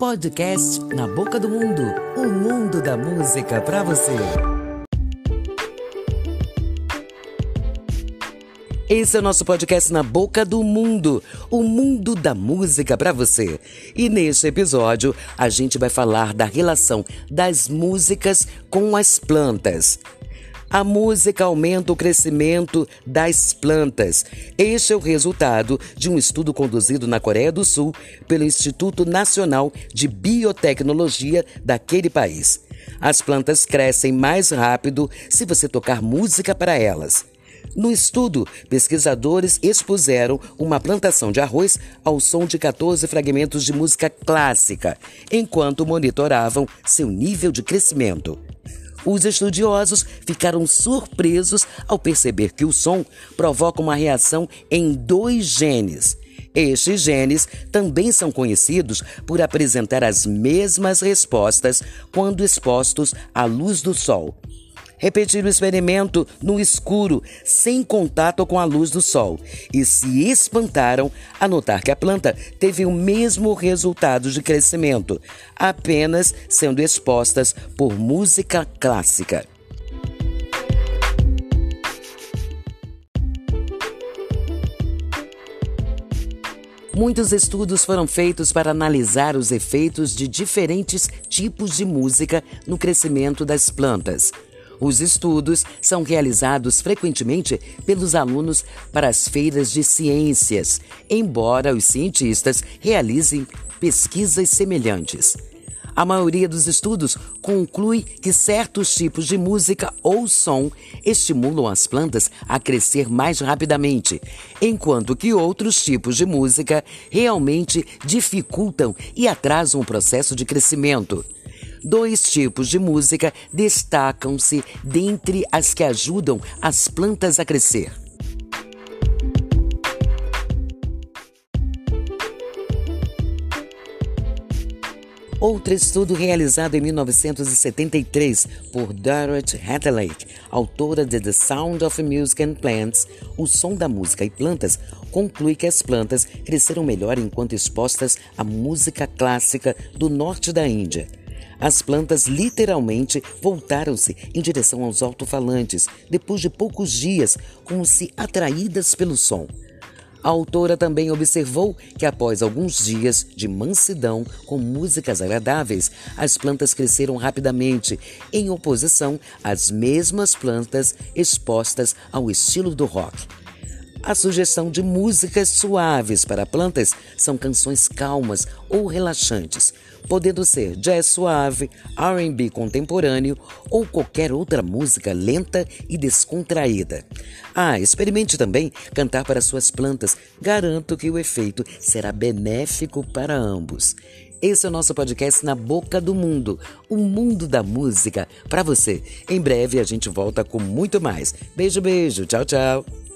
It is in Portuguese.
Podcast Na Boca do Mundo o mundo da música para você. Esse é o nosso podcast Na Boca do Mundo, o mundo da música para você. E neste episódio, a gente vai falar da relação das músicas com as plantas. A música aumenta o crescimento das plantas. Este é o resultado de um estudo conduzido na Coreia do Sul pelo Instituto Nacional de Biotecnologia daquele país. As plantas crescem mais rápido se você tocar música para elas. No estudo, pesquisadores expuseram uma plantação de arroz ao som de 14 fragmentos de música clássica, enquanto monitoravam seu nível de crescimento. Os estudiosos ficaram surpresos ao perceber que o som provoca uma reação em dois genes. Estes genes também são conhecidos por apresentar as mesmas respostas quando expostos à luz do sol. Repetir o experimento no escuro, sem contato com a luz do sol, e se espantaram a notar que a planta teve o mesmo resultado de crescimento, apenas sendo expostas por música clássica. Muitos estudos foram feitos para analisar os efeitos de diferentes tipos de música no crescimento das plantas. Os estudos são realizados frequentemente pelos alunos para as feiras de ciências, embora os cientistas realizem pesquisas semelhantes. A maioria dos estudos conclui que certos tipos de música ou som estimulam as plantas a crescer mais rapidamente, enquanto que outros tipos de música realmente dificultam e atrasam o processo de crescimento. Dois tipos de música destacam-se dentre as que ajudam as plantas a crescer. Outro estudo realizado em 1973 por Dorothy Hathaway, autora de The Sound of Music and Plants, O Som da Música e Plantas, conclui que as plantas cresceram melhor enquanto expostas à música clássica do norte da Índia. As plantas literalmente voltaram-se em direção aos alto-falantes depois de poucos dias, como se atraídas pelo som. A autora também observou que após alguns dias de mansidão com músicas agradáveis, as plantas cresceram rapidamente, em oposição às mesmas plantas expostas ao estilo do rock. A sugestão de músicas suaves para plantas são canções calmas ou relaxantes, podendo ser jazz suave, RB contemporâneo ou qualquer outra música lenta e descontraída. Ah, experimente também cantar para suas plantas, garanto que o efeito será benéfico para ambos. Esse é o nosso podcast Na Boca do Mundo, o mundo da música para você. Em breve a gente volta com muito mais. Beijo, beijo, tchau, tchau.